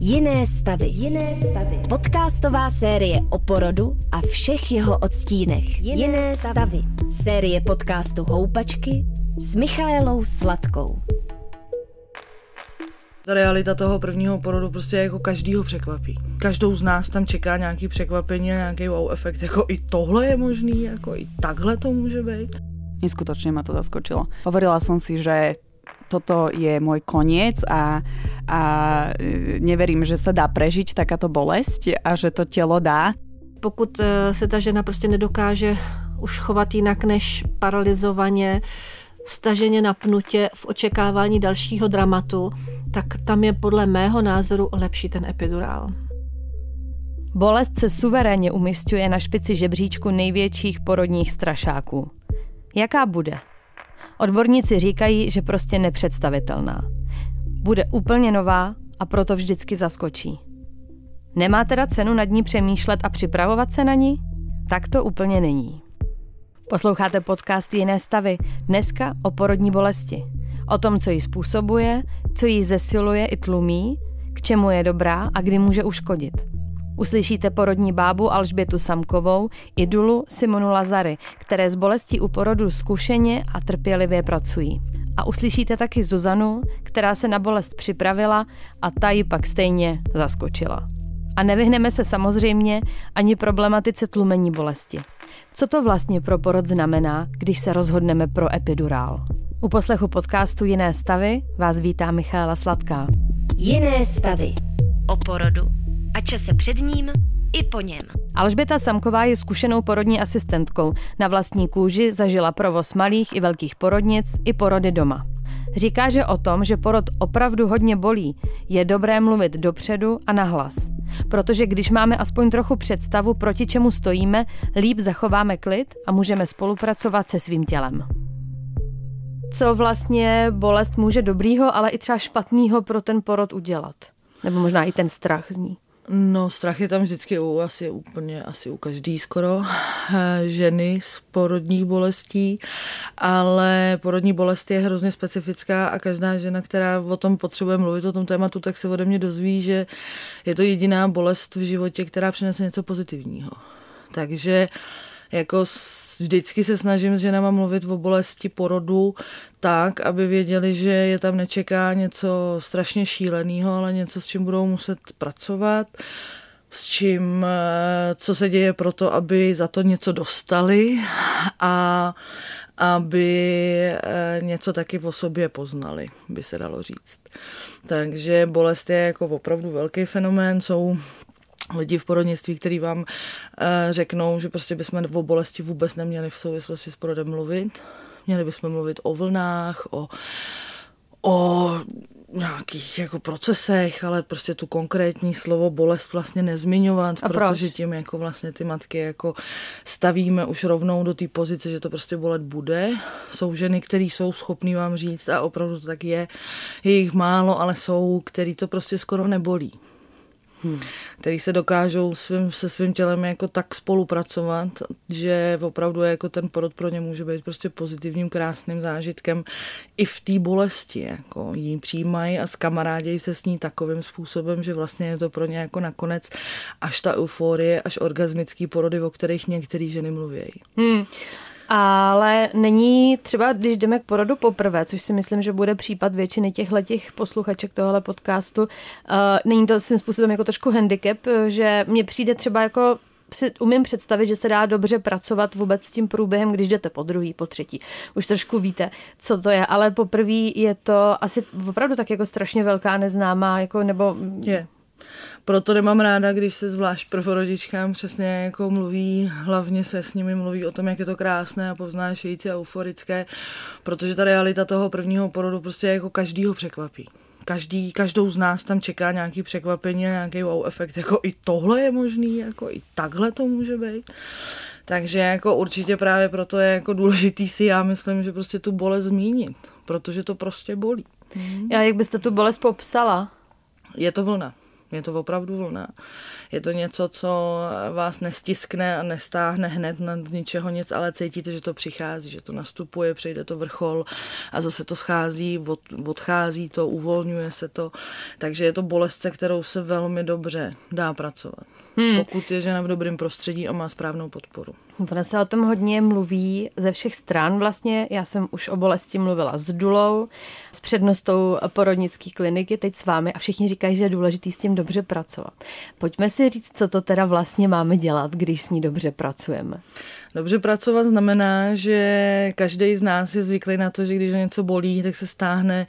Jiné stavy. Jiné stavy. Podcastová série o porodu a všech jeho odstínech. Jiné, Jiné stavy. stavy. Série podcastu Houpačky s Michaelou Sladkou. Ta realita toho prvního porodu prostě jako každýho překvapí. Každou z nás tam čeká nějaký překvapení a nějaký wow efekt. Jako i tohle je možný, jako i takhle to může být. Neskutočne ma to zaskočilo. Hovorila som si, že toto je môj koniec a, a e, neverím, že sa dá prežiť takáto bolesť a že to tělo dá. Pokud e, se ta žena prostě nedokáže už chovat jinak než paralizovaně, staženě napnutě v očekávání dalšího dramatu, tak tam je podle mého názoru lepší ten epidurál. Bolest se suverénně umistuje na špici žebříčku největších porodních strašáků. Jaká bude? Odborníci říkají, že prostě nepředstavitelná. Bude úplně nová a proto vždycky zaskočí. Nemá teda cenu nad ní přemýšlet a připravovat se na ní? Tak to úplně není. Posloucháte podcast Jiné stavy, dneska o porodní bolesti. O tom, co ji způsobuje, co ji zesiluje i tlumí, k čemu je dobrá a kdy může uškodit. Uslyšíte porodní bábu Alžbětu Samkovou i Dulu Simonu Lazary, které z bolestí u porodu zkušeně a trpělivě pracují. A uslyšíte taky Zuzanu, která se na bolest připravila a ta ji pak stejně zaskočila. A nevyhneme se samozřejmě ani problematice tlumení bolesti. Co to vlastně pro porod znamená, když se rozhodneme pro epidurál? U poslechu podcastu Jiné stavy vás vítá Michála Sladká. Jiné stavy. O porodu a čase před ním i po něm. Alžběta Samková je zkušenou porodní asistentkou. Na vlastní kůži zažila provoz malých i velkých porodnic i porody doma. Říká, že o tom, že porod opravdu hodně bolí, je dobré mluvit dopředu a nahlas. Protože když máme aspoň trochu představu, proti čemu stojíme, líp zachováme klid a můžeme spolupracovat se svým tělem. Co vlastně bolest může dobrýho, ale i třeba špatného pro ten porod udělat? Nebo možná i ten strach z ní. No, strach je tam vždycky u, asi úplně, asi u každý skoro eh, ženy z porodních bolestí, ale porodní bolest je hrozně specifická a každá žena, která o tom potřebuje mluvit, o tom tématu, tak se ode mě dozví, že je to jediná bolest v životě, která přinese něco pozitivního. Takže jako vždycky se snažím s ženama mluvit o bolesti porodu tak, aby věděli, že je tam nečeká něco strašně šíleného, ale něco, s čím budou muset pracovat s čím, eh, co se děje pro to, aby za to něco dostali a aby eh, něco taky o sobě poznali, by se dalo říct. Takže bolest je jako opravdu velký fenomén, jsou lidi v porodnictví, kteří vám uh, řeknou, že prostě bychom o bolesti vůbec neměli v souvislosti s porodem mluvit. Měli bychom mluvit o vlnách, o, o nějakých jako procesech, ale prostě tu konkrétní slovo bolest vlastně nezmiňovat, A protože proč? tím jako vlastně ty matky jako stavíme už rovnou do té pozice, že to prostě bolet bude. Jsou ženy, které jsou schopný vám říct a opravdu to tak je. Je jich málo, ale jsou, který to prostě skoro nebolí hmm. který se dokážou svým, se svým tělem jako tak spolupracovat, že opravdu jako ten porod pro ně může být prostě pozitivním, krásným zážitkem i v té bolesti. Jako jí přijímají a skamarádějí se s ní takovým způsobem, že vlastně je to pro ně jako nakonec až ta euforie, až orgasmický porody, o kterých některé ženy mluví. Hmm. Ale není třeba, když jdeme k porodu poprvé, což si myslím, že bude případ většiny těchto těch posluchaček tohle podcastu, uh, není to svým způsobem jako trošku handicap, že mně přijde třeba jako si umím představit, že se dá dobře pracovat vůbec s tím průběhem, když jdete po druhý, po třetí. Už trošku víte, co to je, ale poprvé je to asi opravdu tak jako strašně velká neznámá, jako nebo... Je. Proto nemám ráda, když se zvlášť prvorodičkám přesně jako mluví, hlavně se s nimi mluví o tom, jak je to krásné a povznášející a euforické, protože ta realita toho prvního porodu prostě jako každýho překvapí. Každý, každou z nás tam čeká nějaký překvapení a nějaký wow efekt, jako i tohle je možný, jako i takhle to může být. Takže jako určitě právě proto je jako důležitý si já myslím, že prostě tu bolest zmínit, protože to prostě bolí. A jak byste tu bolest popsala? Je to vlna. Je to opravdu vlna. Je to něco, co vás nestiskne a nestáhne hned na ničeho nic, ale cítíte, že to přichází, že to nastupuje, přejde to vrchol a zase to schází, od, odchází to, uvolňuje se to. Takže je to bolest, se kterou se velmi dobře dá pracovat. Hmm. Pokud je žena v dobrém prostředí a má správnou podporu. Ono se o tom hodně mluví ze všech stran vlastně. Já jsem už o bolesti mluvila s Dulou, s přednostou porodnické kliniky, teď s vámi a všichni říkají, že je důležité s tím dobře pracovat. Pojďme si říct, co to teda vlastně máme dělat, když s ní dobře pracujeme. Dobře pracovat znamená, že každý z nás je zvyklý na to, že když něco bolí, tak se stáhne,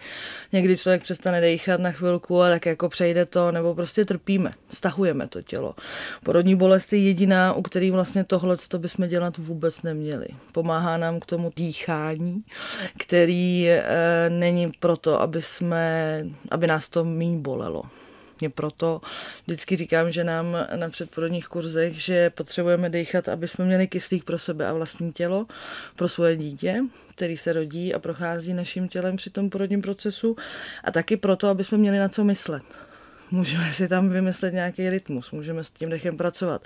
někdy člověk přestane dechat na chvilku a tak jako přejde to, nebo prostě trpíme, stahujeme to tělo. Porodní bolest je jediná, u který vlastně tohle to bychom dělat vůbec neměli. Pomáhá nám k tomu dýchání, který e, není proto, aby, jsme, aby nás to méně bolelo. Mě proto vždycky říkám, že nám na předporodních kurzech, že potřebujeme dechat, aby jsme měli kyslík pro sebe a vlastní tělo, pro svoje dítě, který se rodí a prochází naším tělem při tom porodním procesu a taky proto, aby jsme měli na co myslet. Můžeme si tam vymyslet nějaký rytmus, můžeme s tím dechem pracovat,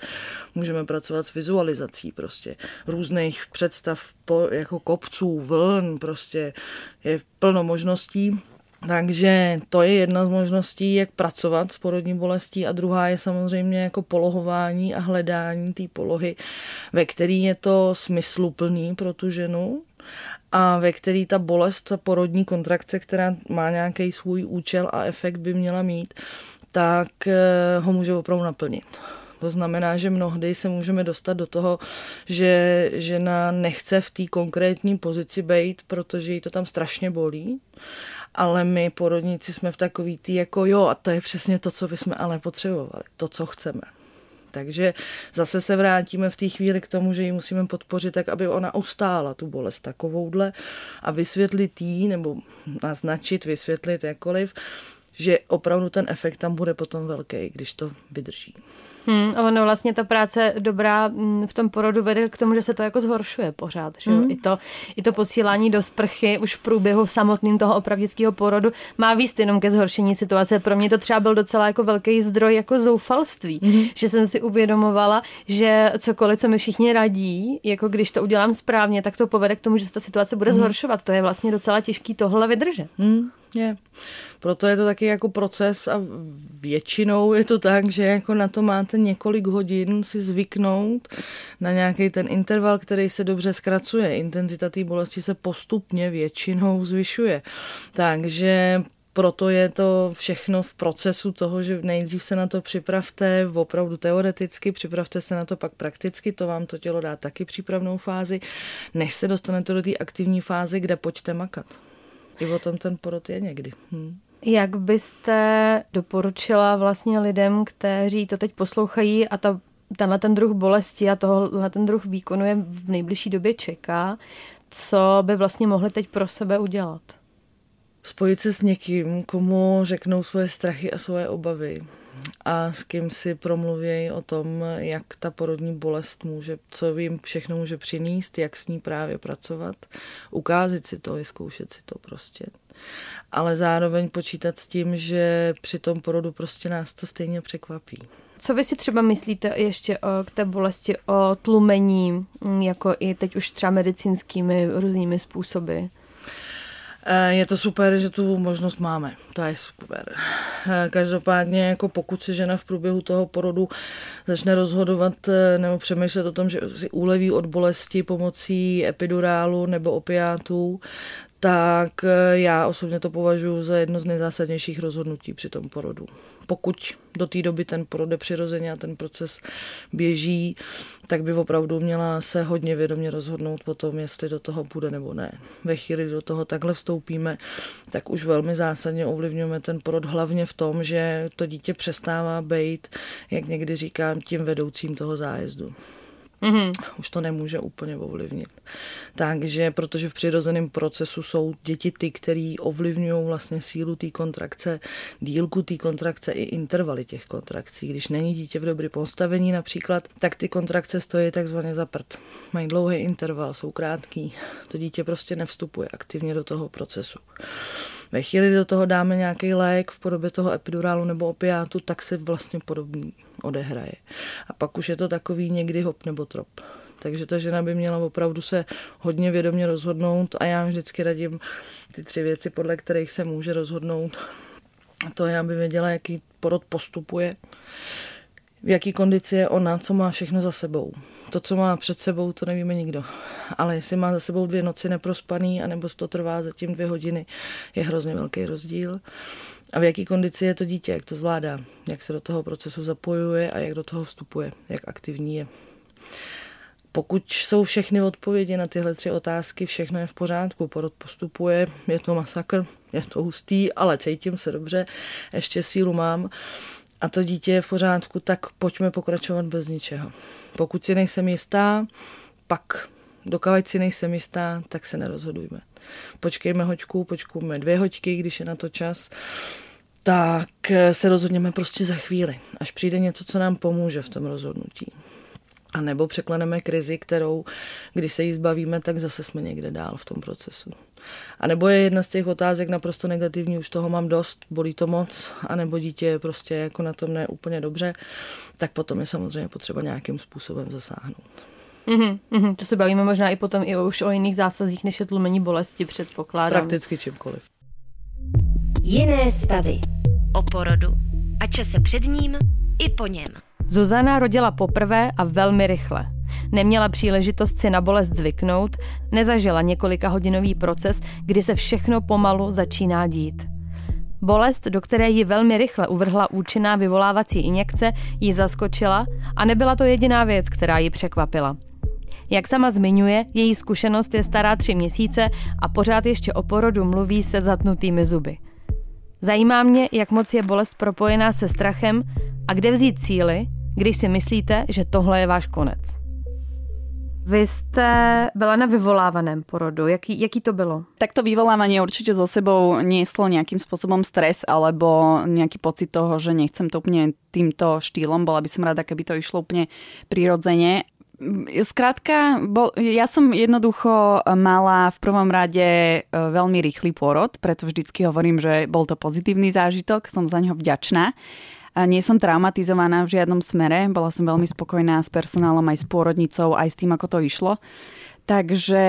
můžeme pracovat s vizualizací prostě. Různých představ po, jako kopců, vln, prostě je plno možností. Takže to je jedna z možností, jak pracovat s porodní bolestí a druhá je samozřejmě jako polohování a hledání té polohy, ve který je to smysluplný pro tu ženu a ve který ta bolest, ta porodní kontrakce, která má nějaký svůj účel a efekt by měla mít, tak eh, ho může opravdu naplnit. To znamená, že mnohdy se můžeme dostat do toho, že žena nechce v té konkrétní pozici být, protože jí to tam strašně bolí ale my porodníci jsme v takový tý jako jo a to je přesně to, co bychom ale potřebovali, to, co chceme. Takže zase se vrátíme v té chvíli k tomu, že ji musíme podpořit tak, aby ona ustála tu bolest takovouhle a vysvětlit jí, nebo naznačit, vysvětlit jakkoliv, že opravdu ten efekt tam bude potom velký, když to vydrží. Hmm, ono vlastně ta práce dobrá mm, v tom porodu vede k tomu, že se to jako zhoršuje pořád. Že? Hmm. I, to, I to posílání do sprchy už v průběhu samotným toho opravdického porodu má výst jenom ke zhoršení situace. Pro mě to třeba byl docela jako velký zdroj jako zoufalství, hmm. že jsem si uvědomovala, že cokoliv, co mi všichni radí, jako když to udělám správně, tak to povede k tomu, že se ta situace bude hmm. zhoršovat. To je vlastně docela těžký tohle vydržet. Hmm. Je. Proto je to taky jako proces a většinou je to tak, že jako na to máte několik hodin si zvyknout na nějaký ten interval, který se dobře zkracuje. Intenzita té bolesti se postupně většinou zvyšuje. Takže proto je to všechno v procesu toho, že nejdřív se na to připravte opravdu teoreticky, připravte se na to pak prakticky, to vám to tělo dá taky přípravnou fázi, než se dostanete do té aktivní fáze, kde pojďte makat. I o tom ten porod je někdy. Hm. Jak byste doporučila vlastně lidem, kteří to teď poslouchají a ta, tenhle ten druh bolesti a tohle ten druh výkonu je v nejbližší době čeká, co by vlastně mohli teď pro sebe udělat? Spojit se s někým, komu řeknou svoje strachy a svoje obavy a s kým si promluvějí o tom, jak ta porodní bolest může, co jim všechno může přinést, jak s ní právě pracovat, ukázat si to, vyzkoušet si to prostě. Ale zároveň počítat s tím, že při tom porodu prostě nás to stejně překvapí. Co vy si třeba myslíte ještě o, k té bolesti, o tlumení, jako i teď už třeba medicínskými různými způsoby? Eh, je to super, že tu možnost máme. To je super. Eh, každopádně, jako pokud se žena v průběhu toho porodu začne rozhodovat eh, nebo přemýšlet o tom, že si uleví od bolesti pomocí epidurálu nebo opiátů, tak já osobně to považuji za jedno z nejzásadnějších rozhodnutí při tom porodu pokud do té doby ten porod je přirozeně a ten proces běží, tak by opravdu měla se hodně vědomě rozhodnout po tom, jestli do toho bude nebo ne. Ve chvíli, do toho takhle vstoupíme, tak už velmi zásadně ovlivňujeme ten porod hlavně v tom, že to dítě přestává být, jak někdy říkám, tím vedoucím toho zájezdu Mm-hmm. Už to nemůže úplně ovlivnit. Takže, protože v přirozeném procesu jsou děti ty, které ovlivňují vlastně sílu té kontrakce, dílku té kontrakce i intervaly těch kontrakcí. Když není dítě v dobré postavení například, tak ty kontrakce stojí takzvaně za prd. Mají dlouhý interval, jsou krátký. To dítě prostě nevstupuje aktivně do toho procesu. Ve chvíli do toho dáme nějaký lék v podobě toho epidurálu nebo opiátu, tak se vlastně podobný odehraje. A pak už je to takový někdy hop nebo trop. Takže ta žena by měla opravdu se hodně vědomě rozhodnout a já vždycky radím ty tři věci, podle kterých se může rozhodnout. A to je, aby věděla, jaký porod postupuje, v jaký kondici je ona, co má všechno za sebou. To, co má před sebou, to nevíme nikdo. Ale jestli má za sebou dvě noci neprospaný, anebo to trvá zatím dvě hodiny, je hrozně velký rozdíl. A v jaký kondici je to dítě, jak to zvládá, jak se do toho procesu zapojuje a jak do toho vstupuje, jak aktivní je. Pokud jsou všechny odpovědi na tyhle tři otázky, všechno je v pořádku, porod postupuje, je to masakr, je to hustý, ale cítím se dobře, ještě sílu mám a to dítě je v pořádku, tak pojďme pokračovat bez ničeho. Pokud si nejsem jistá, pak dokavať si nejsem jistá, tak se nerozhodujme. Počkejme hoďku, počkujme dvě hoďky, když je na to čas, tak se rozhodněme prostě za chvíli, až přijde něco, co nám pomůže v tom rozhodnutí. A nebo překleneme krizi, kterou, když se jí zbavíme, tak zase jsme někde dál v tom procesu. A nebo je jedna z těch otázek naprosto negativní, už toho mám dost, bolí to moc, a nebo dítě je prostě jako na tom ne úplně dobře, tak potom je samozřejmě potřeba nějakým způsobem zasáhnout. Mm-hmm, mm-hmm. To se bavíme možná i potom i už o jiných zásazích, než je tlumení bolesti, předpokládám. Prakticky čímkoliv. Jiné stavy. O porodu a čase před ním i po něm. Zuzana rodila poprvé a velmi rychle. Neměla příležitost si na bolest zvyknout, nezažila několika hodinový proces, kdy se všechno pomalu začíná dít. Bolest, do které ji velmi rychle uvrhla účinná vyvolávací injekce, ji zaskočila a nebyla to jediná věc, která ji překvapila. Jak sama zmiňuje, její zkušenost je stará tři měsíce a pořád ještě o porodu mluví se zatnutými zuby. Zajímá mě, jak moc je bolest propojená se strachem a kde vzít cíly, když si myslíte, že tohle je váš konec. Vy jste byla na vyvolávaném porodu. Jaký, jaký to bylo? Tak to vyvolávanie určite so sebou nieslo nejakým spôsobom stres alebo nejaký pocit toho, že nechcem to úplne týmto štýlom. Bola by som rada, keby to išlo úplne prirodzene. Skrátka, bol, ja som jednoducho mala v prvom rade e, veľmi rýchly pôrod, preto vždycky hovorím, že bol to pozitívny zážitok, som za neho vďačná. A nie som traumatizovaná v žiadnom smere, bola som veľmi spokojná s personálom, aj s pôrodnicou, aj s tým, ako to išlo. Takže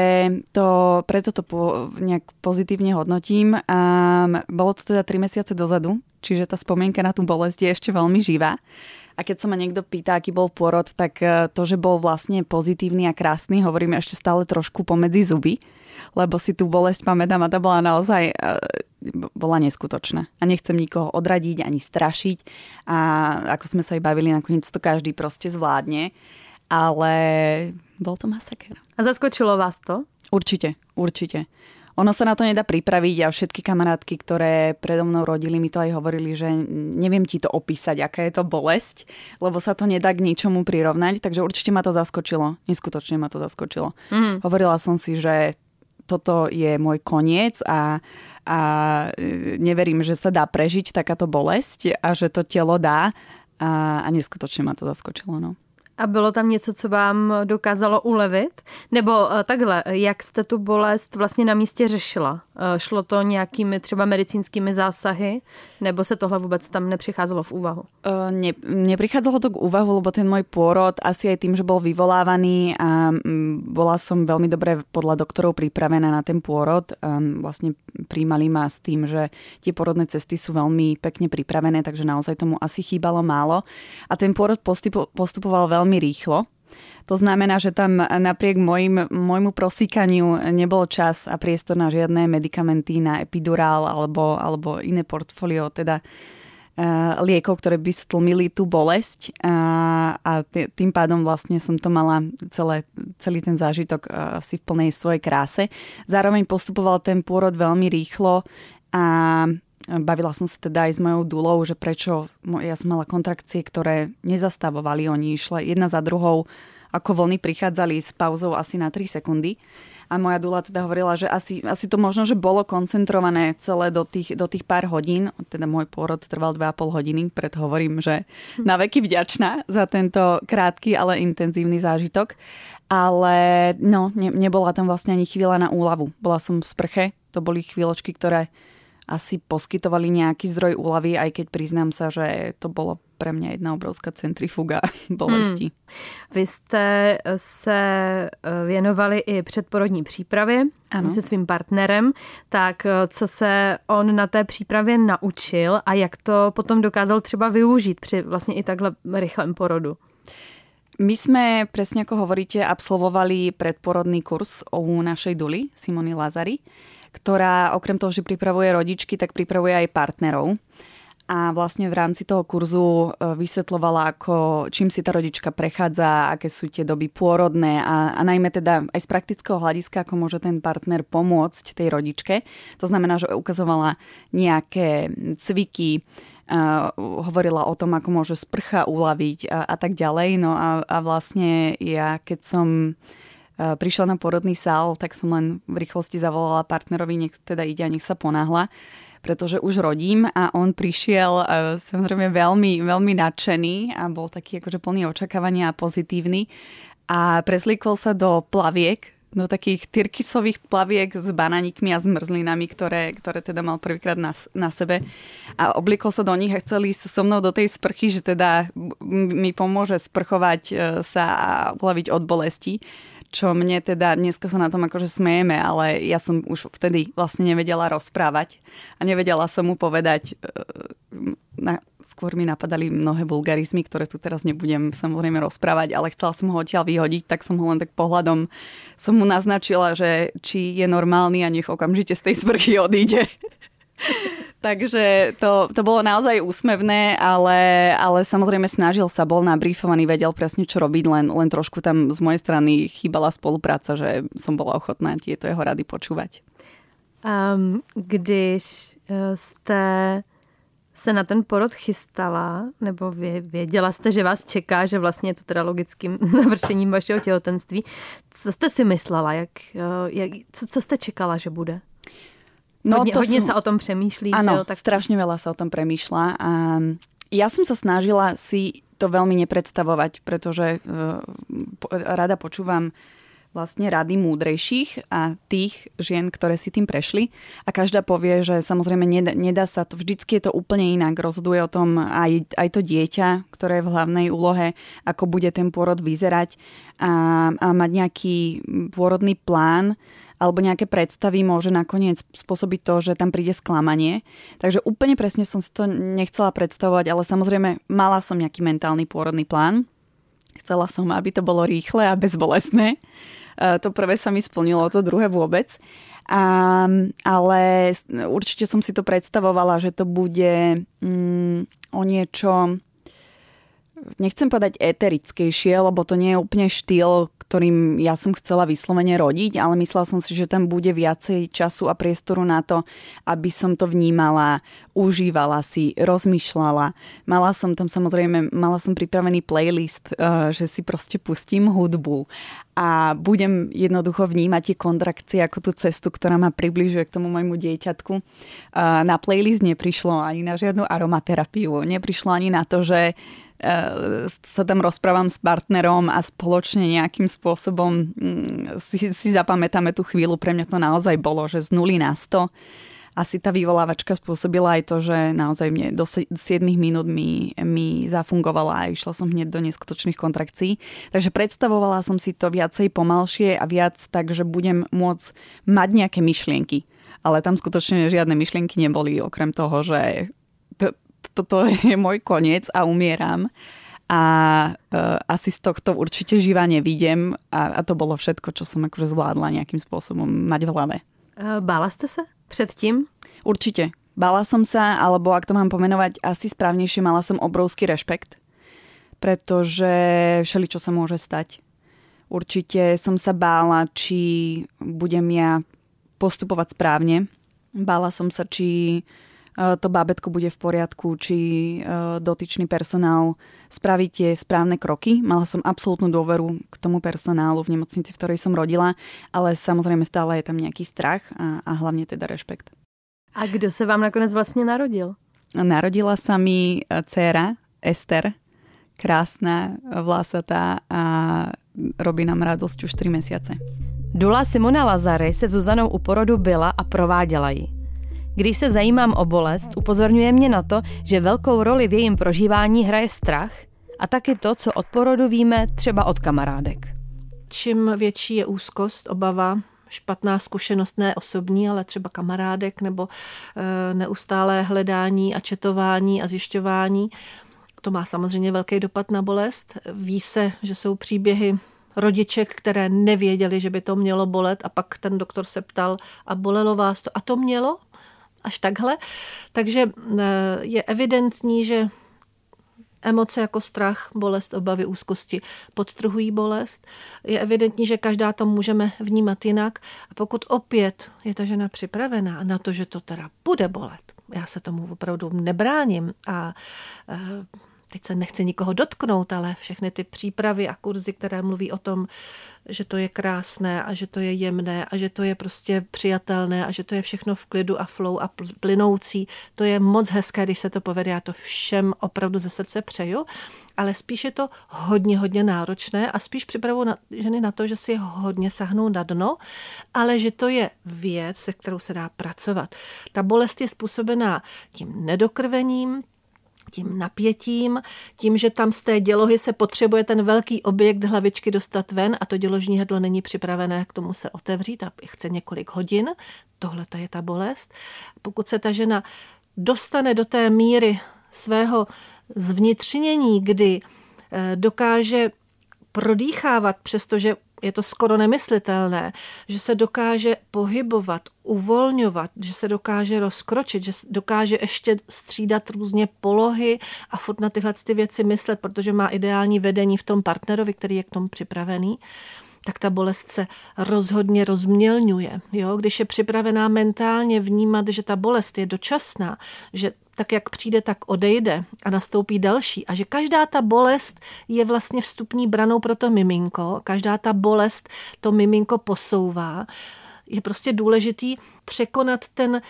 to, preto to po, nejak pozitívne hodnotím. A bolo to teda 3 mesiace dozadu, čiže tá spomienka na tú bolesť je ešte veľmi živá. A keď sa ma niekto pýta, aký bol porod, tak e, to, že bol vlastne pozitívny a krásny, hovoríme ešte stále trošku pomedzi zuby, lebo si tú bolesť pamätám a to bola naozaj e, bola neskutočná. A nechcem nikoho odradiť ani strašiť. A ako sme sa aj bavili, nakoniec to každý proste zvládne. Ale bol to masaker. A zaskočilo vás to? Určite, určite. Ono sa na to nedá pripraviť a všetky kamarátky, ktoré predo mnou rodili, mi to aj hovorili, že neviem ti to opísať, aká je to bolesť, lebo sa to nedá k ničomu prirovnať, takže určite ma to zaskočilo. Neskutočne ma to zaskočilo. Mm. Hovorila som si, že toto je môj koniec a, a e, neverím, že sa dá prežiť takáto bolesť a že to telo dá a, a neskutočne ma to zaskočilo. No. A bylo tam něco, co vám dokázalo ulevit? Nebo eh, takhle, jak jste tu bolest vlastně na místě řešila? Eh, šlo to nějakými třeba medicínskými zásahy? Nebo se tohle vůbec tam nepřicházelo v úvahu? Uh, ne, to k úvahu, lebo ten môj pôrod, asi aj tým, že bol vyvolávaný a bola som veľmi dobre podľa doktorov pripravená na ten pôrod. Um, vlastne príjmali ma s tým, že tie porodné cesty sú veľmi pekne pripravené, takže naozaj tomu asi chýbalo málo. A ten pôrod postupoval veľmi veľmi rýchlo. To znamená, že tam napriek môjim, môjmu prosíkaniu nebol čas a priestor na žiadne medikamenty, na epidurál alebo, alebo iné portfólio, teda uh, liekov, ktoré by stlmili tú bolesť uh, a tým pádom vlastne som to mala celé, celý ten zážitok uh, asi v plnej svojej kráse. Zároveň postupoval ten pôrod veľmi rýchlo a Bavila som sa teda aj s mojou dulou, že prečo ja som mala kontrakcie, ktoré nezastavovali, oni išli jedna za druhou ako vlny prichádzali s pauzou asi na 3 sekundy. A moja dula teda hovorila, že asi, asi to možno, že bolo koncentrované celé do tých, do tých pár hodín. Teda môj pôrod trval 2,5 hodiny, preto hovorím, že na veky vďačná za tento krátky, ale intenzívny zážitok. Ale no, ne, nebola tam vlastne ani chvíľa na úlavu. Bola som v sprche, to boli chvíľočky, ktoré asi poskytovali nejaký zdroj úlavy, aj keď priznám sa, že to bolo pre mňa jedna obrovská centrifuga bolesti. Hmm. Vy jste se eh, věnovali i předporodní přípravě ano. se svým partnerem, tak eh, co se on na té přípravě naučil a jak to potom dokázal třeba využít při vlastně i takhle rychlém porodu? My sme, presne ako hovoríte, absolvovali predporodný kurz u našej Duli, Simony Lazary ktorá okrem toho, že pripravuje rodičky, tak pripravuje aj partnerov. A vlastne v rámci toho kurzu e, vysvetlovala, ako, čím si tá rodička prechádza, aké sú tie doby pôrodné a, a najmä teda aj z praktického hľadiska, ako môže ten partner pomôcť tej rodičke. To znamená, že ukazovala nejaké cviky, Uh, hovorila o tom, ako môže sprcha uľaviť a, a tak ďalej. No a, a vlastne ja, keď som Eh, prišla na porodný sál, tak som len v rýchlosti zavolala partnerovi, nech teda ide a nech sa ponáhla pretože už rodím a on prišiel uh, samozrejme veľmi, veľmi nadšený a bol taký akože plný očakávania a pozitívny. A preslíkol sa do plaviek, do takých tyrkisových plaviek s bananikmi a zmrzlinami, ktoré, ktoré teda mal prvýkrát na, na sebe. A oblikol sa do nich a chcel ísť so mnou do tej sprchy, že teda mi pomôže sprchovať eh, sa a uľaviť od bolesti čo mne teda, dneska sa na tom akože smejeme, ale ja som už vtedy vlastne nevedela rozprávať a nevedela som mu povedať, e, na, skôr mi napadali mnohé vulgarizmy, ktoré tu teraz nebudem samozrejme rozprávať, ale chcela som ho odtiaľ vyhodiť, tak som ho len tak pohľadom som mu naznačila, že či je normálny a nech okamžite z tej sprchy odíde. Takže to, to bolo naozaj úsmevné, ale, ale samozrejme snažil sa, bol nabrýfovaný, vedel presne, čo robiť, len, len trošku tam z mojej strany chýbala spolupráca, že som bola ochotná tieto jeho rady počúvať. Um, když eh, jste se na ten porod chystala, nebo věděla jste, že vás čeká, že vlastně je to teda logickým završením vašeho těhotenství, co jste si myslela, jak, eh, jak, co, co jste čekala, že bude? No, hodne, to hodne som... sa o tom přemýšlí. Áno, tak... strašne veľa sa o tom premýšľa. A ja som sa snažila si to veľmi nepredstavovať, pretože uh, rada počúvam vlastne rady múdrejších a tých žien, ktoré si tým prešli. A každá povie, že samozrejme nedá, nedá sa to, vždycky je to úplne inak. Rozhoduje o tom aj, aj to dieťa, ktoré je v hlavnej úlohe, ako bude ten pôrod vyzerať a, a mať nejaký pôrodný plán alebo nejaké predstavy môže nakoniec spôsobiť to, že tam príde sklamanie. Takže úplne presne som si to nechcela predstavovať, ale samozrejme mala som nejaký mentálny pôrodný plán. Chcela som, aby to bolo rýchle a bezbolestné. E, to prvé sa mi splnilo, to druhé vôbec. A, ale určite som si to predstavovala, že to bude mm, o niečo nechcem povedať eterickejšie, lebo to nie je úplne štýl, ktorým ja som chcela vyslovene rodiť, ale myslela som si, že tam bude viacej času a priestoru na to, aby som to vnímala, užívala si, rozmýšľala. Mala som tam samozrejme, mala som pripravený playlist, eh, že si proste pustím hudbu a budem jednoducho vnímať tie kontrakcie ako tú cestu, ktorá ma približuje k tomu môjmu dieťatku. Eh, na playlist neprišlo ani na žiadnu aromaterapiu, neprišlo ani na to, že sa tam rozprávam s partnerom a spoločne nejakým spôsobom mm, si, si zapamätáme tú chvíľu. Pre mňa to naozaj bolo, že z nuly na 100 asi tá vyvolávačka spôsobila aj to, že naozaj mne do 7 minút mi, mi zafungovala a išla som hneď do neskutočných kontrakcií. Takže predstavovala som si to viacej pomalšie a viac tak, že budem môcť mať nejaké myšlienky. Ale tam skutočne žiadne myšlienky neboli, okrem toho, že toto je môj koniec a umieram. A uh, asi z tohto určite živa nevidím a, a to bolo všetko, čo som akože zvládla nejakým spôsobom mať v hlave. Bála ste sa predtým? Určite. Bála som sa, alebo ak to mám pomenovať asi správnejšie, mala som obrovský rešpekt, pretože všeli, čo sa môže stať. Určite som sa bála, či budem ja postupovať správne. Bála som sa, či to bábetko bude v poriadku, či dotyčný personál spraví tie správne kroky. Mala som absolútnu dôveru k tomu personálu v nemocnici, v ktorej som rodila, ale samozrejme stále je tam nejaký strach a, a hlavne teda rešpekt. A kdo se vám nakonec vlastně narodil? Narodila sa mi dcéra Ester, krásna, vlasatá a robí nám radosť už 3 mesiace. Dula Simona Lazary se Zuzanou u porodu byla a prováděla ji. Když se zajímám o bolest, upozorňuje mě na to, že velkou roli v jejím prožívání hraje strach a taky to, co od porodu víme třeba od kamarádek. Čím větší je úzkost, obava, špatná zkušenost, ne osobní, ale třeba kamarádek nebo e, neustálé hledání a četování a zjišťování, to má samozřejmě velký dopad na bolest. Ví se, že jsou příběhy rodiček, které nevěděli, že by to mělo bolet a pak ten doktor se ptal a bolelo vás to a to mělo? Až takhle. Takže eh, je evidentní, že emoce jako strach, bolest, obavy, úzkosti podtrhují bolest. Je evidentní, že každá to můžeme vnímat jinak. A pokud opět je ta žena připravená na to, že to teda bude bolet, já se tomu opravdu nebráním a eh, teď se nechci nikoho dotknout, ale všechny ty přípravy a kurzy, které mluví o tom, že to je krásné a že to je jemné a že to je prostě přijatelné a že to je všechno v klidu a flow a plynoucí, to je moc hezké, když se to povede. Já to všem opravdu ze srdce přeju, ale spíš je to hodně, hodně náročné a spíš připravu na, ženy na to, že si hodně sahnou na dno, ale že to je věc, se kterou se dá pracovat. Ta bolest je způsobená tím nedokrvením, tím napětím, tím, že tam z té dělohy se potřebuje ten velký objekt hlavičky dostat ven a to děložní hrdlo není připravené k tomu se otevřít a chce několik hodin. Tohle je ta bolest. Pokud se ta žena dostane do té míry svého zvnitřnění, kdy eh, dokáže prodýchávat, přestože je to skoro nemyslitelné, že se dokáže pohybovat, uvolňovat, že se dokáže rozkročit, že dokáže ještě střídat různě polohy a furt na tyhle ty věci myslet, protože má ideální vedení v tom partnerovi, který je k tomu připravený tak ta bolest se rozhodně rozmělňuje. Jo? Když je připravená mentálně vnímat, že ta bolest je dočasná, že tak jak přijde, tak odejde a nastoupí další. A že každá ta bolest je vlastně vstupní branou pro to miminko, každá ta bolest to miminko posouvá. Je prostě důležitý překonat ten,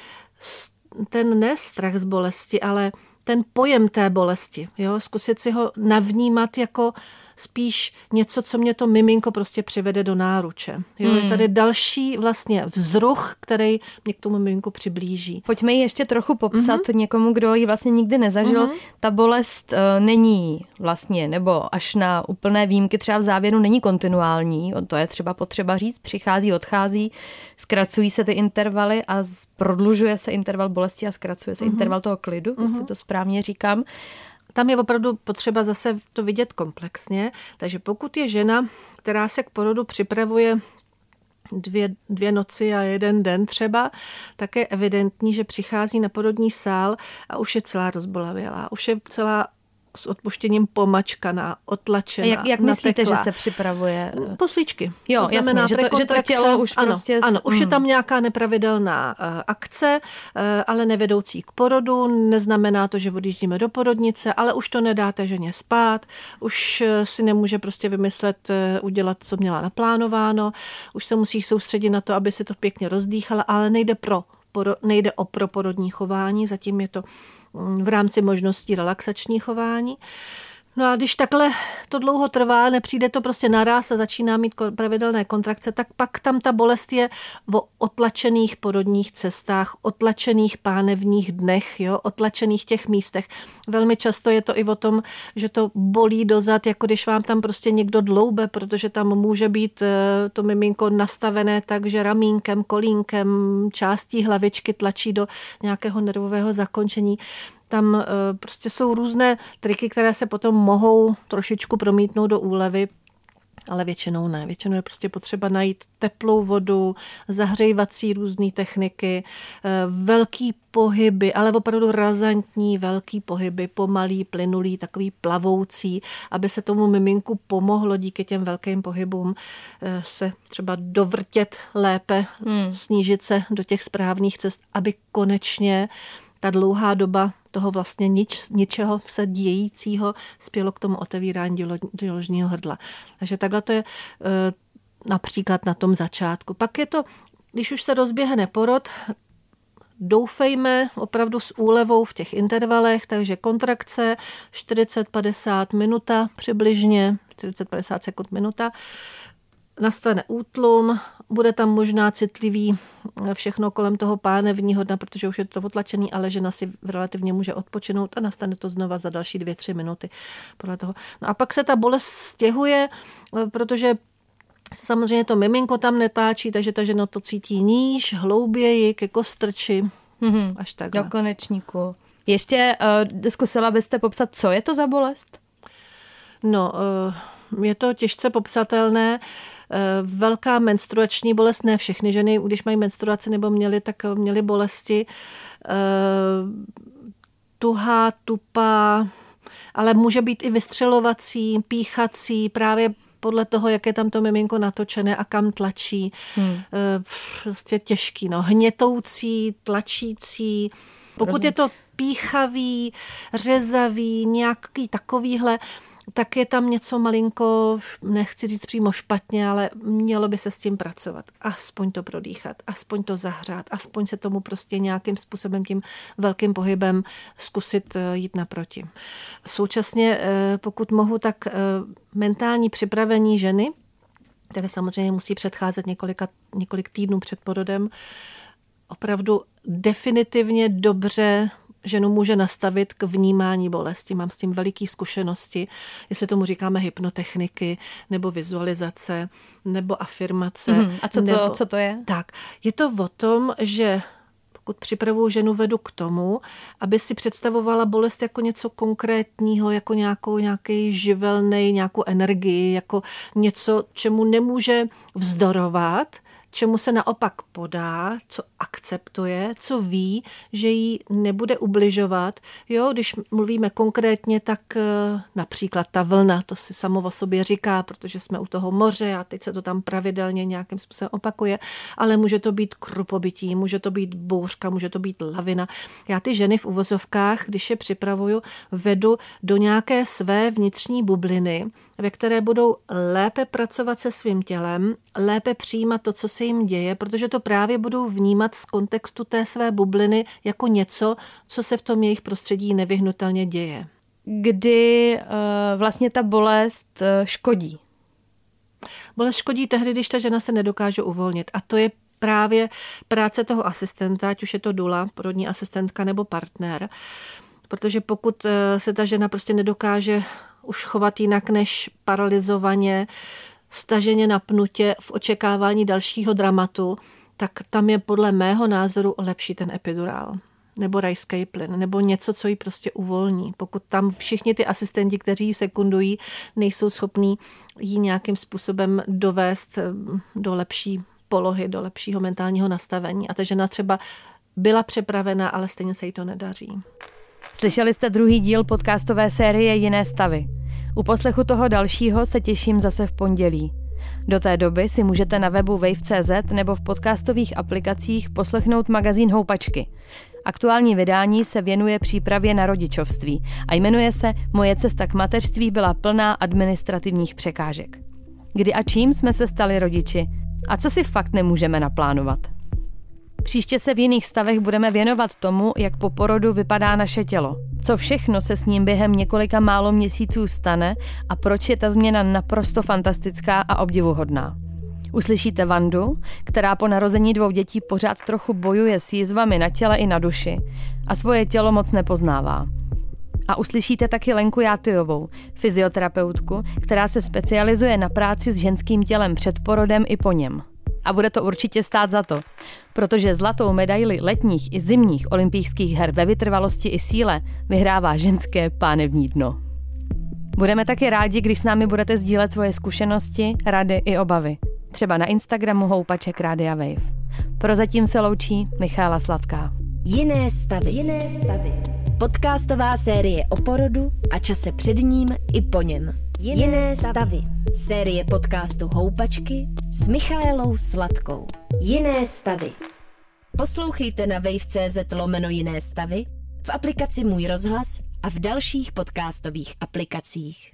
ten ne strach z bolesti, ale ten pojem té bolesti. Jo? Zkusit si ho navnímat jako spíš něco, co mě to miminko prostě přivede do náruče. Jo, hmm. Je tady další vlastně vzruch, který mě k tomu miminku přiblíží. Pojďme ji ještě trochu popsat mm-hmm. někomu, kdo ji vlastně nikdy nezažil. Mm-hmm. Ta bolest uh, není vlastně, nebo až na úplné výjimky třeba v závěru není kontinuální, to je třeba potřeba říct, přichází, odchází, zkracují se ty intervaly a prodlužuje se interval bolesti a zkracuje se mm-hmm. interval toho klidu, mm-hmm. jestli to správně říkám tam je opravdu potřeba zase to vidět komplexně. Takže pokud je žena, která se k porodu připravuje dvě, dvě noci a jeden den třeba, tak je evidentní, že přichází na porodní sál a už je celá rozbolavělá, už je celá s odpuštěním pomačkaná, otlačená, Jak, jak myslíte, že se připravuje? Poslíčky. Jo, to znamená jasně, že, to, že to tělo už ano, prostě... Ano, už mm. je tam nějaká nepravidelná uh, akce, uh, ale nevedoucí k porodu. Neznamená to, že odjíždíme do porodnice, ale už to nedáte ženě spát, už uh, si nemůže prostě vymyslet, uh, udělat, co měla naplánováno, už se musí soustředit na to, aby se to pěkně rozdýchala, ale nejde pro nejde o proporodní chování, zatím je to v rámci možností relaxační chování. No a když takhle to dlouho trvá, nepřijde to prostě naraz a začíná mít pravidelné kontrakce, tak pak tam ta bolest je o otlačených porodních cestách, otlačených pánevních dnech, jo, otlačených těch místech. Velmi často je to i o tom, že to bolí dozad, jako když vám tam prostě někdo dloube, protože tam může být eh, to miminko nastavené tak, že ramínkem, kolínkem, částí hlavičky tlačí do nějakého nervového zakončení tam eh, prostě jsou různé triky, které se potom mohou trošičku promítnout do úlevy, ale většinou ne. Většinou je prostě potřeba najít teplou vodu, zahřejvací různé techniky, eh, velký pohyby, ale opravdu razantní velký pohyby, pomalý, plynulý, takový plavoucí, aby se tomu miminku pomohlo díky těm velkým pohybům eh, se třeba dovrtět lépe, hmm. snížit se do těch správných cest, aby konečně ta dlouhá doba toho vlastně nič, ničeho se dějícího spělo k tomu otevírání děložního hrdla. Takže takhle to je eh, například na tom začátku. Pak je to, když už se rozběhne porod, doufejme opravdu s úlevou v těch intervalech, takže kontrakce 40-50 minuta přibližně, 40-50 sekund minuta, nastane útlum, bude tam možná citlivý všechno kolem toho pánevního dna, protože už je to otlačený, ale žena si relativně může odpočinout a nastane to znova za další dvě, tři minuty. Podle toho. No a pak se ta bolest stěhuje, protože Samozřejmě to miminko tam netáčí, takže ta žena to cítí níž, hlouběji, ke kostrči, mm-hmm. až tak. Do konečníku. Ještě uh, zkusila byste popsat, co je to za bolest? No, uh, je to těžce popsatelné. Uh, velká menstruační bolest, ne všechny ženy, když mají menstruaci nebo měly, tak měly bolesti. Uh, tuhá, tupá, ale může být i vystřelovací, píchací, právě podle toho, jak je tam to miminko natočené a kam tlačí. Hmm. Eh, prostě těžký, no. Hnětoucí, tlačící. Pokud Rozumím. je to píchavý, řezavý, nějaký takovýhle, tak je tam něco malinko, nechci říct přímo špatně, ale mělo by se s tím pracovat. Aspoň to prodýchat, aspoň to zahřát, aspoň se tomu prostě nějakým způsobem tím velkým pohybem zkusit eh, jít naproti. Současně, eh, pokud mohu, tak eh, mentální připravení ženy, které samozřejmě musí předcházet několika, několik týdnů před porodem, opravdu definitivně dobře ženu může nastavit k vnímání bolesti. Mám s tím veliký zkušenosti, jestli tomu říkáme hypnotechniky, nebo vizualizace, nebo afirmace. Mm, a co to, nebo, co to je? Tak, je to o tom, že pokud připravuju ženu, vedu k tomu, aby si představovala bolest jako něco konkrétního, jako nějakou, nějaký živelný, nějakou energii, jako něco, čemu nemůže vzdorovat, čemu se naopak podá, co akceptuje, co ví, že jí nebude ubližovat. Jo, když mluvíme konkrétně, tak eh, například ta vlna, to si samo o sobě říká, protože jsme u toho moře a teď se to tam pravidelně nějakým způsobem opakuje, ale může to být krupobytí, může to být bouřka, může to být lavina. Já ty ženy v uvozovkách, když je připravuju, vedu do nějaké své vnitřní bubliny, ve které budou lépe pracovat se svým tělem, lépe přijímat to, co se jim děje, protože to právě budou vnímat z kontextu té své bubliny jako něco, co se v tom jejich prostředí nevyhnutelně děje. Kdy uh, vlastně ta bolest uh, škodí? Bolest škodí tehdy, když ta žena se nedokáže uvolnit. A to je právě práce toho asistenta, ať už je to dula, porodní asistentka nebo partner. Protože pokud eh, se ta žena prostě nedokáže už chovat jinak než paralizovaně, staženě napnutě v očekávání dalšího dramatu, tak tam je podle mého názoru lepší ten epidurál nebo rajský plyn, nebo něco, co ji prostě uvolní. Pokud tam všichni ty asistenti, kteří ji sekundují, nejsou schopní ji nějakým způsobem dovést eh, do lepší polohy, do lepšího mentálního nastavení. A ta žena třeba byla připravena, ale stejně se jí to nedaří. Slyšeli jste druhý díl podcastové série Jiné stavy. U poslechu toho dalšího se těším zase v pondělí. Do té doby si můžete na webu wave.cz nebo v podcastových aplikacích poslechnout magazín Houpačky. Aktuální vydání se věnuje přípravě na rodičovství a jmenuje se Moje cesta k mateřství byla plná administrativních překážek. Kdy a čím jsme se stali rodiči? A co si fakt nemůžeme naplánovat? Příště se v jiných stavech budeme věnovat tomu, jak po porodu vypadá naše tělo, co všechno se s ním během několika málo měsíců stane a proč je ta změna naprosto fantastická a obdivuhodná. Uslyšíte Vandu, která po narození dvou dětí pořád trochu bojuje s jízvami na těle i na duši a svoje tělo moc nepoznává. A uslyšíte taky Lenku Játyjovou, fyzioterapeutku, která se specializuje na práci s ženským tělem před porodem i po něm. A bude to určitě stát za to, protože zlatou medaili letních i zimních olympijských her ve vytrvalosti i síle vyhrává ženské pánevní dno. Budeme taky rádi, když s námi budete sdílet svoje zkušenosti, rady i obavy. Třeba na Instagramu houpaček Rádia Wave. Prozatím se loučí Michála Sladká. Jiné stavy. Jiné stavy. Podcastová série o porodu a čase před ním i po něm. Jiné, Jiné stavy. stavy. Série podcastu Houpačky s Michaelou Sladkou. Jiné stavy. Poslouchejte na wave.cz lomeno Jiné stavy v aplikaci Můj rozhlas a v dalších podcastových aplikacích.